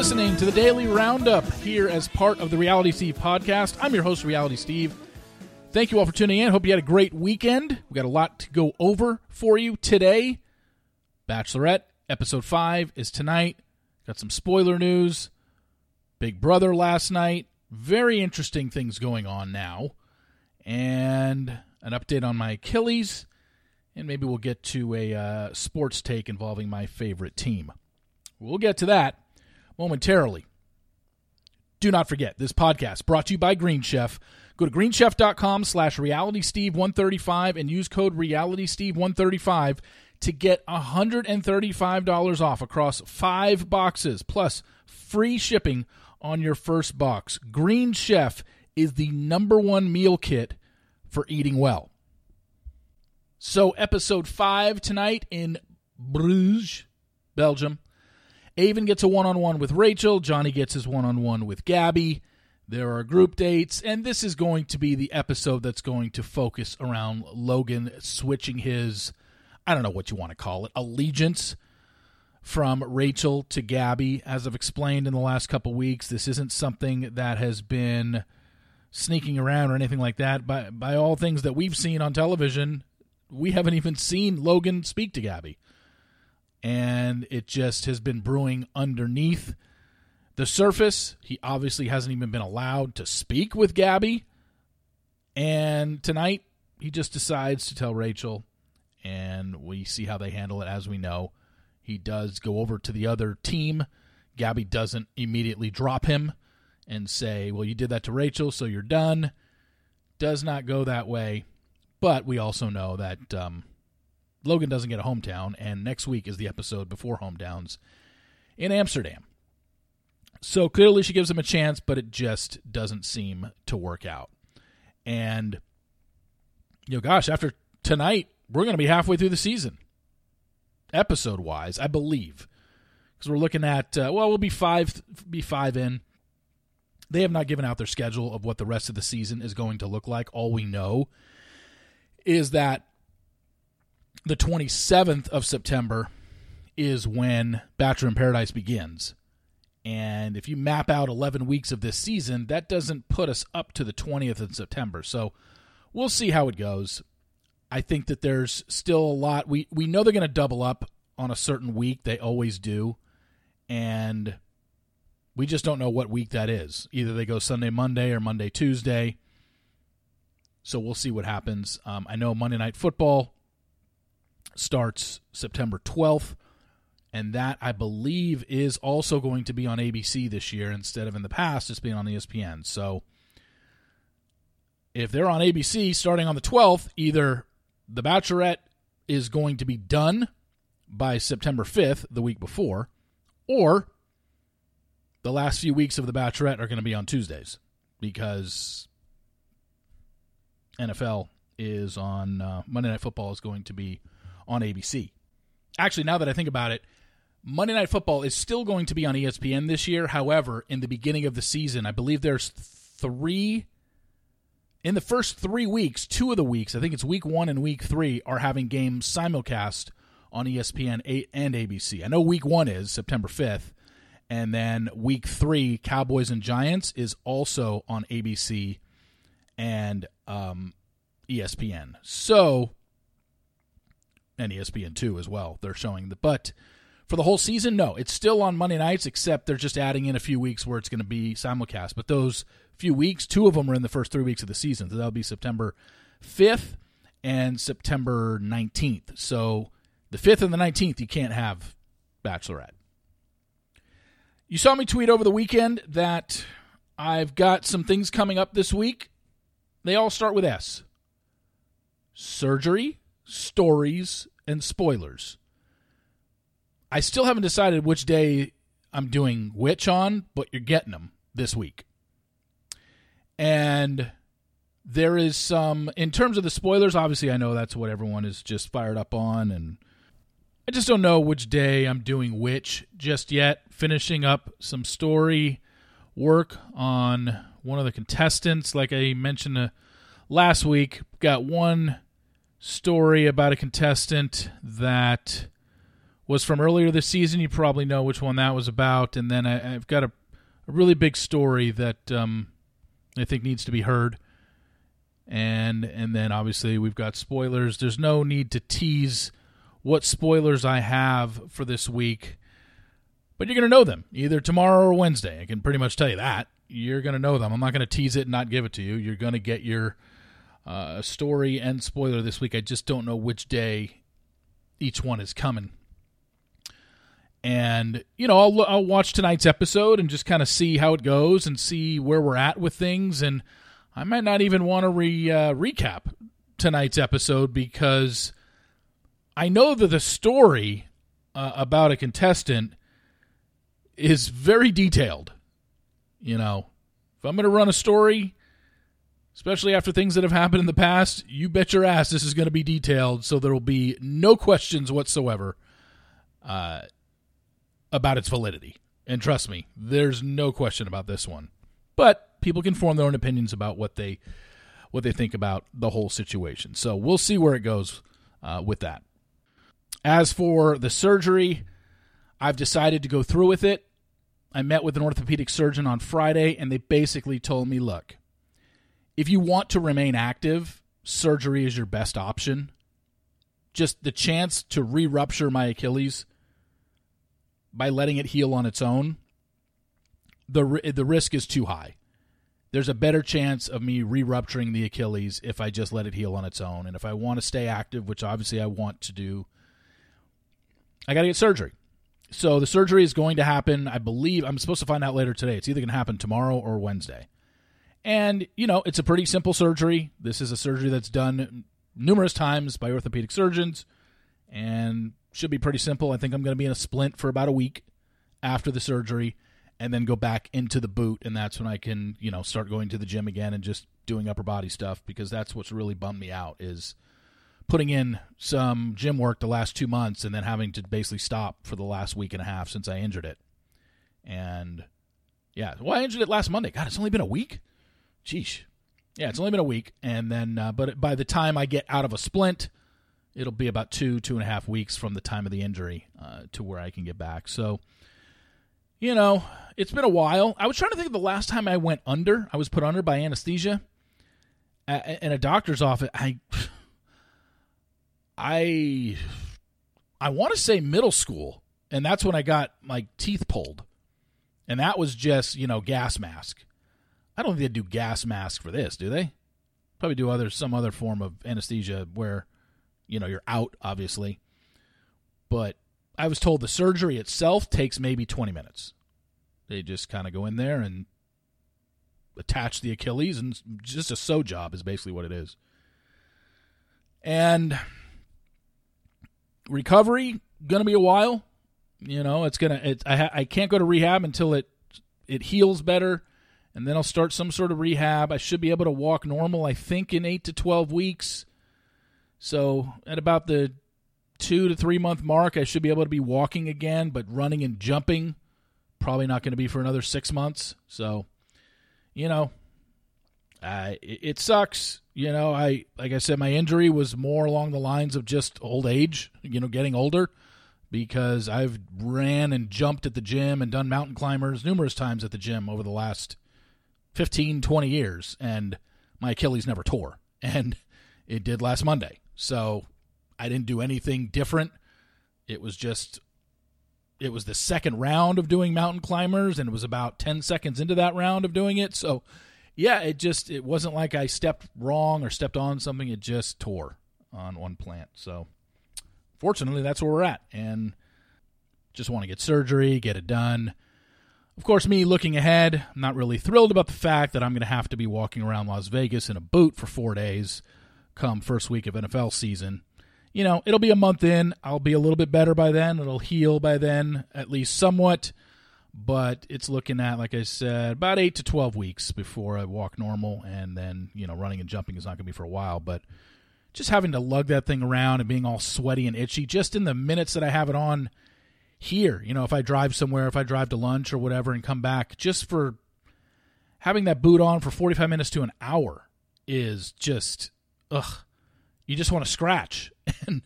listening to the Daily Roundup here as part of the Reality Steve podcast. I'm your host, Reality Steve. Thank you all for tuning in. Hope you had a great weekend. We got a lot to go over for you today. Bachelorette episode 5 is tonight. Got some spoiler news. Big Brother last night. Very interesting things going on now. And an update on my Achilles. And maybe we'll get to a uh, sports take involving my favorite team. We'll get to that momentarily. Do not forget, this podcast brought to you by Green Chef. Go to greenchef.com slash realitysteve135 and use code realitysteve135 to get $135 off across five boxes, plus free shipping on your first box. Green Chef is the number one meal kit for eating well. So, episode five tonight in Bruges, Belgium. Aven gets a one on one with Rachel. Johnny gets his one on one with Gabby. There are group dates, and this is going to be the episode that's going to focus around Logan switching his, I don't know what you want to call it, allegiance from Rachel to Gabby. As I've explained in the last couple weeks, this isn't something that has been sneaking around or anything like that. By by all things that we've seen on television, we haven't even seen Logan speak to Gabby and it just has been brewing underneath the surface. He obviously hasn't even been allowed to speak with Gabby. And tonight, he just decides to tell Rachel, and we see how they handle it as we know. He does go over to the other team. Gabby doesn't immediately drop him and say, Well, you did that to Rachel, so you're done. Does not go that way. But we also know that um, Logan doesn't get a hometown, and next week is the episode before hometowns in Amsterdam. So clearly she gives him a chance, but it just doesn't seem to work out. And, you know, gosh, after tonight, we're going to be halfway through the season, episode wise, I believe. Because we're looking at, uh, well, we'll be five, be five in. They have not given out their schedule of what the rest of the season is going to look like. All we know is that the 27th of September is when Bachelor in Paradise begins. And if you map out 11 weeks of this season, that doesn't put us up to the 20th of September. So we'll see how it goes. I think that there's still a lot. We, we know they're going to double up on a certain week. They always do. And we just don't know what week that is. Either they go Sunday, Monday, or Monday, Tuesday. So we'll see what happens. Um, I know Monday Night Football starts September 12th. And that, I believe, is also going to be on ABC this year instead of in the past, it's been on ESPN. So if they're on ABC starting on the 12th, either The Bachelorette is going to be done by September 5th, the week before, or the last few weeks of The Bachelorette are going to be on Tuesdays because NFL is on uh, Monday Night Football is going to be on ABC. Actually, now that I think about it, Monday Night Football is still going to be on ESPN this year. However, in the beginning of the season, I believe there's three. In the first three weeks, two of the weeks, I think it's week one and week three, are having games simulcast on ESPN eight and ABC. I know week one is September 5th, and then week three, Cowboys and Giants, is also on ABC and um, ESPN. So and ESPN two as well. They're showing the but for the whole season, no, it's still on Monday nights, except they're just adding in a few weeks where it's going to be simulcast. But those few weeks, two of them are in the first three weeks of the season. So that'll be September fifth and September nineteenth. So the fifth and the nineteenth, you can't have Bachelorette. You saw me tweet over the weekend that I've got some things coming up this week. They all start with S. Surgery, stories, and spoilers. I still haven't decided which day I'm doing which on, but you're getting them this week. And there is some, in terms of the spoilers, obviously, I know that's what everyone is just fired up on. And I just don't know which day I'm doing which just yet. Finishing up some story work on one of the contestants, like I mentioned uh, last week. Got one story about a contestant that was from earlier this season. You probably know which one that was about. And then I, have got a, a, really big story that um, I think needs to be heard. And and then obviously we've got spoilers. There's no need to tease what spoilers I have for this week, but you're going to know them either tomorrow or Wednesday. I can pretty much tell you that you're going to know them. I'm not going to tease it and not give it to you. You're going to get your uh, story and spoiler this week. I just don't know which day each one is coming. And you know, I'll I'll watch tonight's episode and just kind of see how it goes and see where we're at with things. And I might not even want to re uh, recap tonight's episode because I know that the story uh, about a contestant is very detailed. You know, if I'm going to run a story, especially after things that have happened in the past, you bet your ass this is going to be detailed, so there will be no questions whatsoever uh, about its validity. And trust me, there's no question about this one. But people can form their own opinions about what they what they think about the whole situation. So we'll see where it goes uh, with that. As for the surgery, I've decided to go through with it. I met with an orthopedic surgeon on Friday, and they basically told me look, if you want to remain active, surgery is your best option. Just the chance to re rupture my Achilles by letting it heal on its own, the, the risk is too high. There's a better chance of me re rupturing the Achilles if I just let it heal on its own. And if I want to stay active, which obviously I want to do, I got to get surgery. So the surgery is going to happen, I believe. I'm supposed to find out later today. It's either going to happen tomorrow or Wednesday. And, you know, it's a pretty simple surgery. This is a surgery that's done numerous times by orthopedic surgeons and should be pretty simple. I think I'm going to be in a splint for about a week after the surgery and then go back into the boot and that's when I can, you know, start going to the gym again and just doing upper body stuff because that's what's really bummed me out is putting in some gym work the last 2 months and then having to basically stop for the last week and a half since I injured it. And yeah, well I injured it last Monday. God, it's only been a week. Sheesh. Yeah, it's only been a week, and then uh, but by the time I get out of a splint, it'll be about two two and a half weeks from the time of the injury uh, to where I can get back. So, you know, it's been a while. I was trying to think of the last time I went under. I was put under by anesthesia in a doctor's office. I, I, I want to say middle school, and that's when I got my teeth pulled, and that was just you know gas mask. I don't think they do gas mask for this, do they? Probably do other some other form of anesthesia where, you know, you're out, obviously. But I was told the surgery itself takes maybe 20 minutes. They just kind of go in there and attach the Achilles, and just a sew job is basically what it is. And recovery gonna be a while. You know, it's gonna. It's I I can't go to rehab until it it heals better and then I'll start some sort of rehab. I should be able to walk normal, I think, in 8 to 12 weeks. So at about the two to three month mark, I should be able to be walking again, but running and jumping, probably not going to be for another six months. So, you know, it, it sucks. You know, I like I said, my injury was more along the lines of just old age. You know, getting older because I've ran and jumped at the gym and done mountain climbers numerous times at the gym over the last 15, 20 years, and my Achilles never tore. And it did last Monday. So I didn't do anything different. It was just, it was the second round of doing mountain climbers, and it was about 10 seconds into that round of doing it. So, yeah, it just, it wasn't like I stepped wrong or stepped on something. It just tore on one plant. So, fortunately, that's where we're at. And just want to get surgery, get it done of course, me looking ahead, I'm not really thrilled about the fact that I'm going to have to be walking around Las Vegas in a boot for four days come first week of NFL season. You know, it'll be a month in. I'll be a little bit better by then. It'll heal by then, at least somewhat. But it's looking at, like I said, about 8 to 12 weeks before I walk normal. And then, you know, running and jumping is not going to be for a while. But just having to lug that thing around and being all sweaty and itchy just in the minutes that I have it on here. You know, if I drive somewhere, if I drive to lunch or whatever and come back, just for having that boot on for 45 minutes to an hour is just, ugh. You just want to scratch. And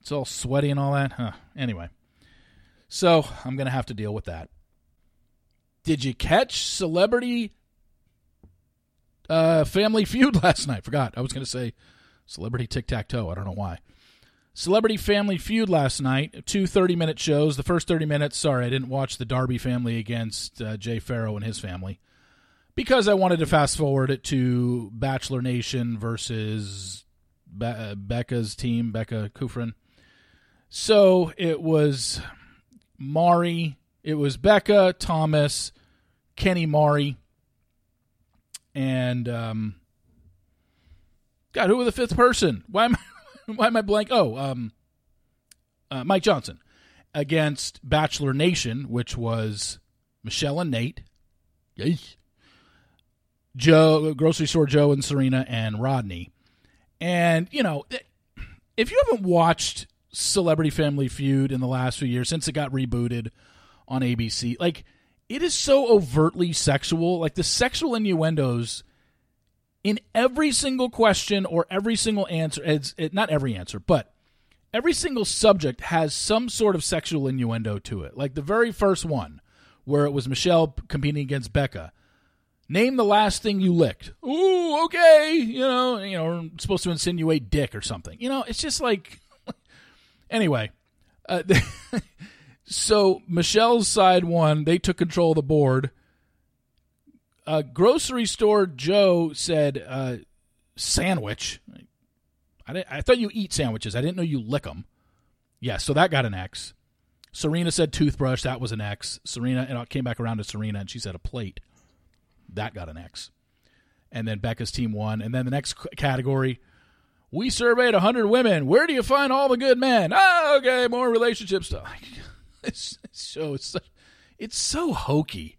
it's all sweaty and all that. Huh. Anyway. So I'm going to have to deal with that. Did you catch Celebrity uh, Family Feud last night? Forgot. I was going to say Celebrity Tic Tac Toe. I don't know why. Celebrity Family Feud last night. Two 30 minute shows. The first 30 minutes, sorry, I didn't watch the Darby family against uh, Jay Pharoah and his family because I wanted to fast forward it to Bachelor Nation versus Be- uh, Becca's team, Becca Kufrin. So it was Mari, it was Becca, Thomas, Kenny Mari, and um, God, who was the fifth person? Why am I, why am I blank? Oh, um, uh, Mike Johnson against Bachelor Nation, which was Michelle and Nayte. Yay. Joe, grocery store Joe and Serena and Rodney. And, you know, if you haven't watched Celebrity Family Feud in the last few years since it got rebooted on ABC, like it is so overtly sexual. Like the sexual innuendos in every single question or every single answer, it's it, not every answer, but every single subject has some sort of sexual innuendo to it. Like the very first one, where it was Michelle competing against Becca Name the last thing you licked. Ooh, okay. You know, you know, supposed to insinuate dick or something. You know, it's just like. anyway, uh, so Michelle's side won. They took control of the board. Uh, grocery store Joe said uh, sandwich. I, I thought you eat sandwiches. I didn't know you lick them. Yeah, so that got an X. Serena said toothbrush. That was an X. Serena, and it came back around to Serena, and she said a plate. That got an X. And then Becca's team won. And then the next category, we surveyed 100 women. Where do you find all the good men? Oh, okay, more relationship stuff. It's, so it's so hokey.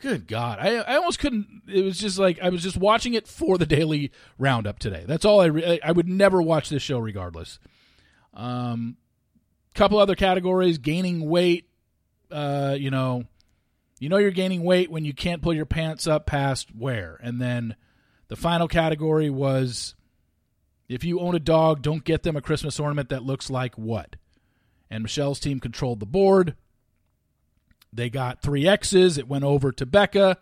Good God, I I almost couldn't. It was just like I was just watching it for the daily roundup today. That's all I. Re- I would never watch this show regardless. Um, couple other categories: gaining weight. Uh, you know, you know you're gaining weight when you can't pull your pants up past where. And then the final category was if you own a dog, don't get them a Christmas ornament that looks like what? And Michelle's team controlled the board. They got three X's. It went over to Becca,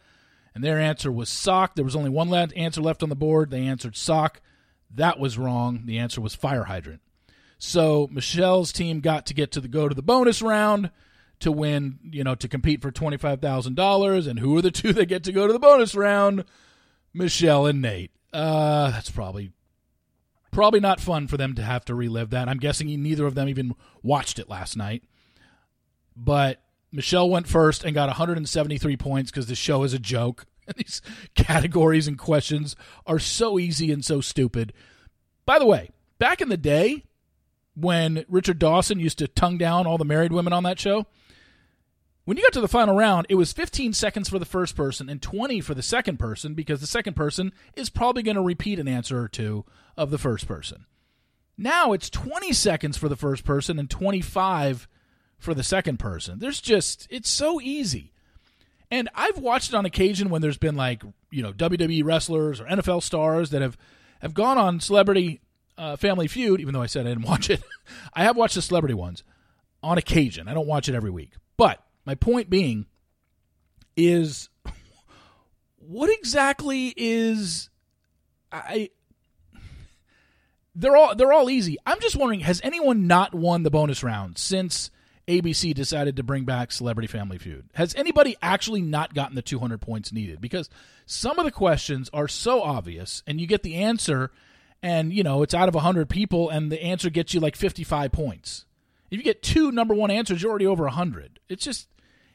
and their answer was sock. There was only one answer left on the board. They answered sock. That was wrong. The answer was fire hydrant. So Michelle's team got to get to the go to the bonus round to win, you know, to compete for $25,000. And who are the two that get to go to the bonus round? Michelle and Nayte. Uh, that's probably probably not fun for them to have to relive that. I'm guessing neither of them even watched it last night. But Michelle went first and got 173 points because the show is a joke. These categories and questions are so easy and so stupid. By the way, back in the day when Richard Dawson used to tongue down all the married women on that show, when you got to the final round, it was 15 seconds for the first person and 20 for the second person because the second person is probably going to repeat an answer or two of the first person. Now it's 20 seconds for the first person and 25 for the second person. There's just, it's so easy. And I've watched it on occasion when there's been like, you know, WWE wrestlers or NFL stars that have, have gone on Celebrity uh, Family Feud, even though I said I didn't watch it. I have watched the celebrity ones on occasion. I don't watch it every week. But my point being is what exactly is I they're all they're all easy. I'm just wondering has anyone not won the bonus round since ABC decided to bring back Celebrity Family Feud? Has anybody actually not gotten the 200 points needed? Because some of the questions are so obvious and you get the answer and you know it's out of 100 people and the answer gets you like 55 points. If you get two number 1 answers you're already over 100. It's just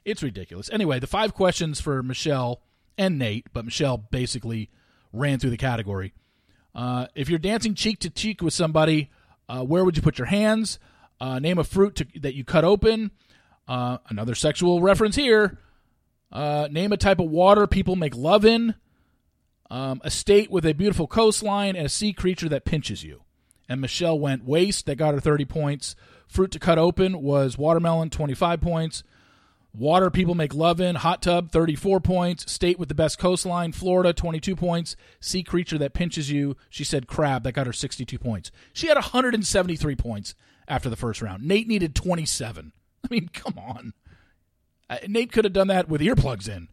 it's ridiculous. Anyway, the five questions for Michelle and Nayte, but Michelle basically ran through the category. Uh, if you're dancing cheek to cheek with somebody, uh, where would you put your hands? Uh, name a fruit to, that you cut open. Uh, another sexual reference here. Uh, name a type of water people make love in. Um, a state with a beautiful coastline and a sea creature that pinches you. And Michelle went waste. That got her 30 points. Fruit to cut open was watermelon, 25 points. Water people make love in. Hot tub, 34 points. State with the best coastline, Florida, 22 points. Sea creature that pinches you, she said crab. That got her 62 points. She had 173 points after the first round. Nayte needed 27. I mean, come on. Uh, Nayte could have done that with earplugs in.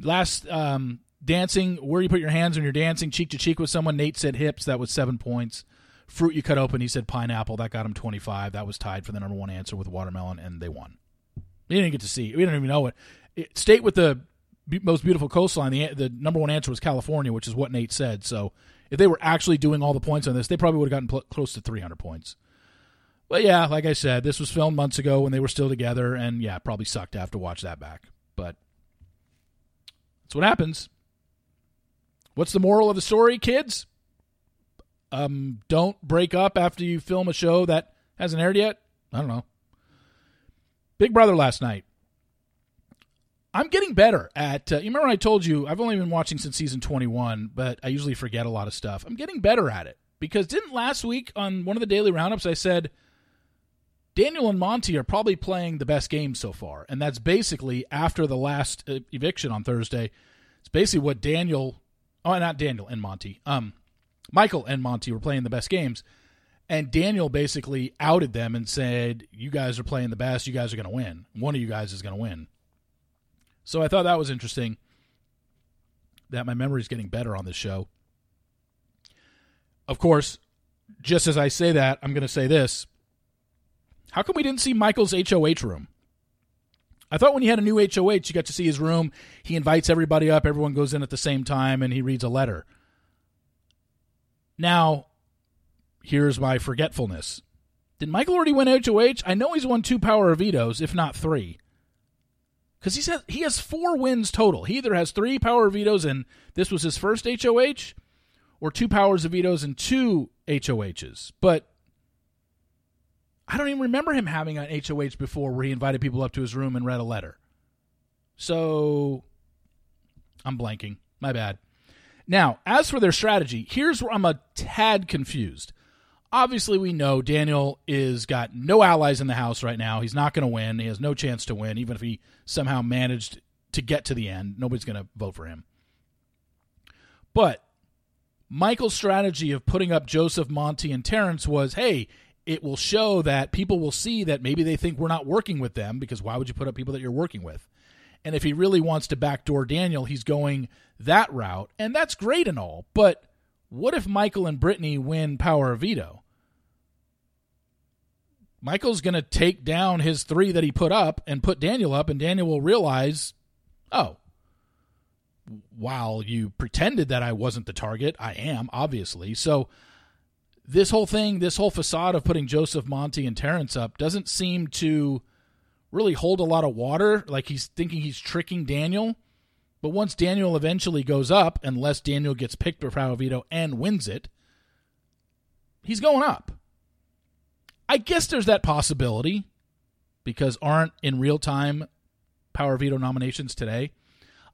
Last um, dancing, where you put your hands when you're dancing, cheek to cheek with someone. Nayte said hips. That was seven points. Fruit you cut open. He said pineapple. That got him 25. That was tied for the number one answer with watermelon, and they won. We didn't get to see. We didn't even know it. it state with the most beautiful coastline. The the number one answer was California, which is what Nayte said. So if they were actually doing all the points on this, they probably would have gotten pl- close to 300 points. But yeah, like I said, this was filmed months ago when they were still together, and yeah, probably sucked to have to watch that back. But that's what happens. What's the moral of the story, kids? Um, don't break up after you film a show that hasn't aired yet. I don't know. Big Brother last night. I'm getting better at. Uh, you remember I told you I've only been watching since season 21, but I usually forget a lot of stuff. I'm getting better at it because didn't last week on one of the daily roundups I said Daniel and Monte are probably playing the best game so far, and that's basically after the last uh, eviction on Thursday. It's basically what Daniel, oh, not Daniel and Monte, um, Michael and Monty were playing the best games, and Daniel basically outed them and said, "You guys are playing the best. You guys are going to win. One of you guys is going to win." So I thought that was interesting that my memory is getting better on this show. Of course, just as I say that, I'm going to say this. How come we didn't see Michael's HOH room? I thought when he had a new HOH, you got to see his room. He invites everybody up, everyone goes in at the same time, and he reads a letter. Now, here's my forgetfulness. Did Michael already win HOH? I know he's won two power of vetoes, if not three because he says he has four wins total. He either has three power of vetoes and this was his first HOH, or two powers of vetoes and two HOHs. But I don't even remember him having an HOH before where he invited people up to his room and read a letter. So I'm blanking. My bad. Now, as for their strategy, here's where I'm a tad confused obviously we know Daniel is got no allies in the house right now. He's not going to win. He has no chance to win, even if he somehow managed to get to the end. Nobody's going to vote for him. But Michael's strategy of putting up Joseph, Monte, and Terrance was, hey, it will show that people will see that maybe they think we're not working with them because why would you put up people that you're working with? And if he really wants to backdoor Daniel, he's going that route, and that's great and all, but what if Michael and Brittany win power of veto? Michael's going to take down his three that he put up and put Daniel up, and Daniel will realize, oh, while you pretended that I wasn't the target, I am, obviously. So this whole thing, this whole facade of putting Joseph, Monte and Terrance up doesn't seem to really hold a lot of water. Like he's thinking he's tricking Daniel. But once Daniel eventually goes up, unless Daniel gets picked for Power Veto and wins it, he's going up. I guess there's that possibility because aren't in real time Power Veto nominations today.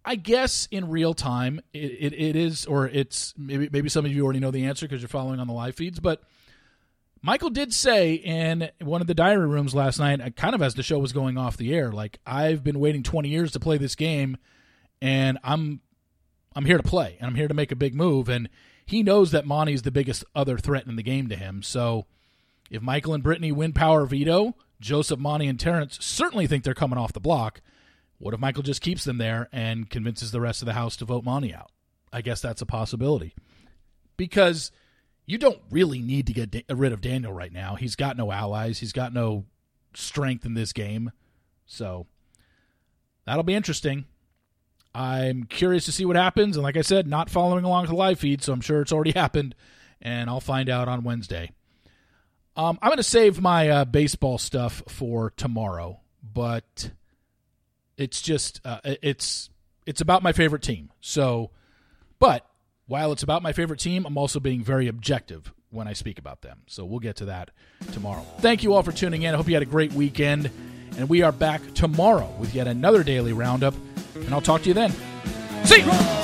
I guess in real time it, it, it is, or it's maybe maybe some of you already know the answer because you're following on the live feeds. But Michael did say in one of the diary rooms last night, uh, kind of as the show was going off the air, like I've been waiting 20 years to play this game, and I'm I'm here to play and I'm here to make a big move and he knows that Monte's the biggest other threat in the game to him. So if Michael and Brittany win power veto, Joseph, Monte, and Terrance certainly think they're coming off the block. What if Michael just keeps them there and convinces the rest of the house to vote Monte out? I guess that's a possibility. Because you don't really need to get rid of Daniel right now. He's got no allies, he's got no strength in this game. So that'll be interesting. I'm curious to see what happens. And like I said, not following along to the live feed, so I'm sure it's already happened. And I'll find out on Wednesday. Um, I'm going to save my uh, baseball stuff for tomorrow, but it's just uh, it's it's about my favorite team. So, but while it's about my favorite team, I'm also being very objective when I speak about them. So we'll get to that tomorrow. Thank you all for tuning in. I hope you had a great weekend, and we are back tomorrow with yet another daily roundup and I'll talk to you then. See you.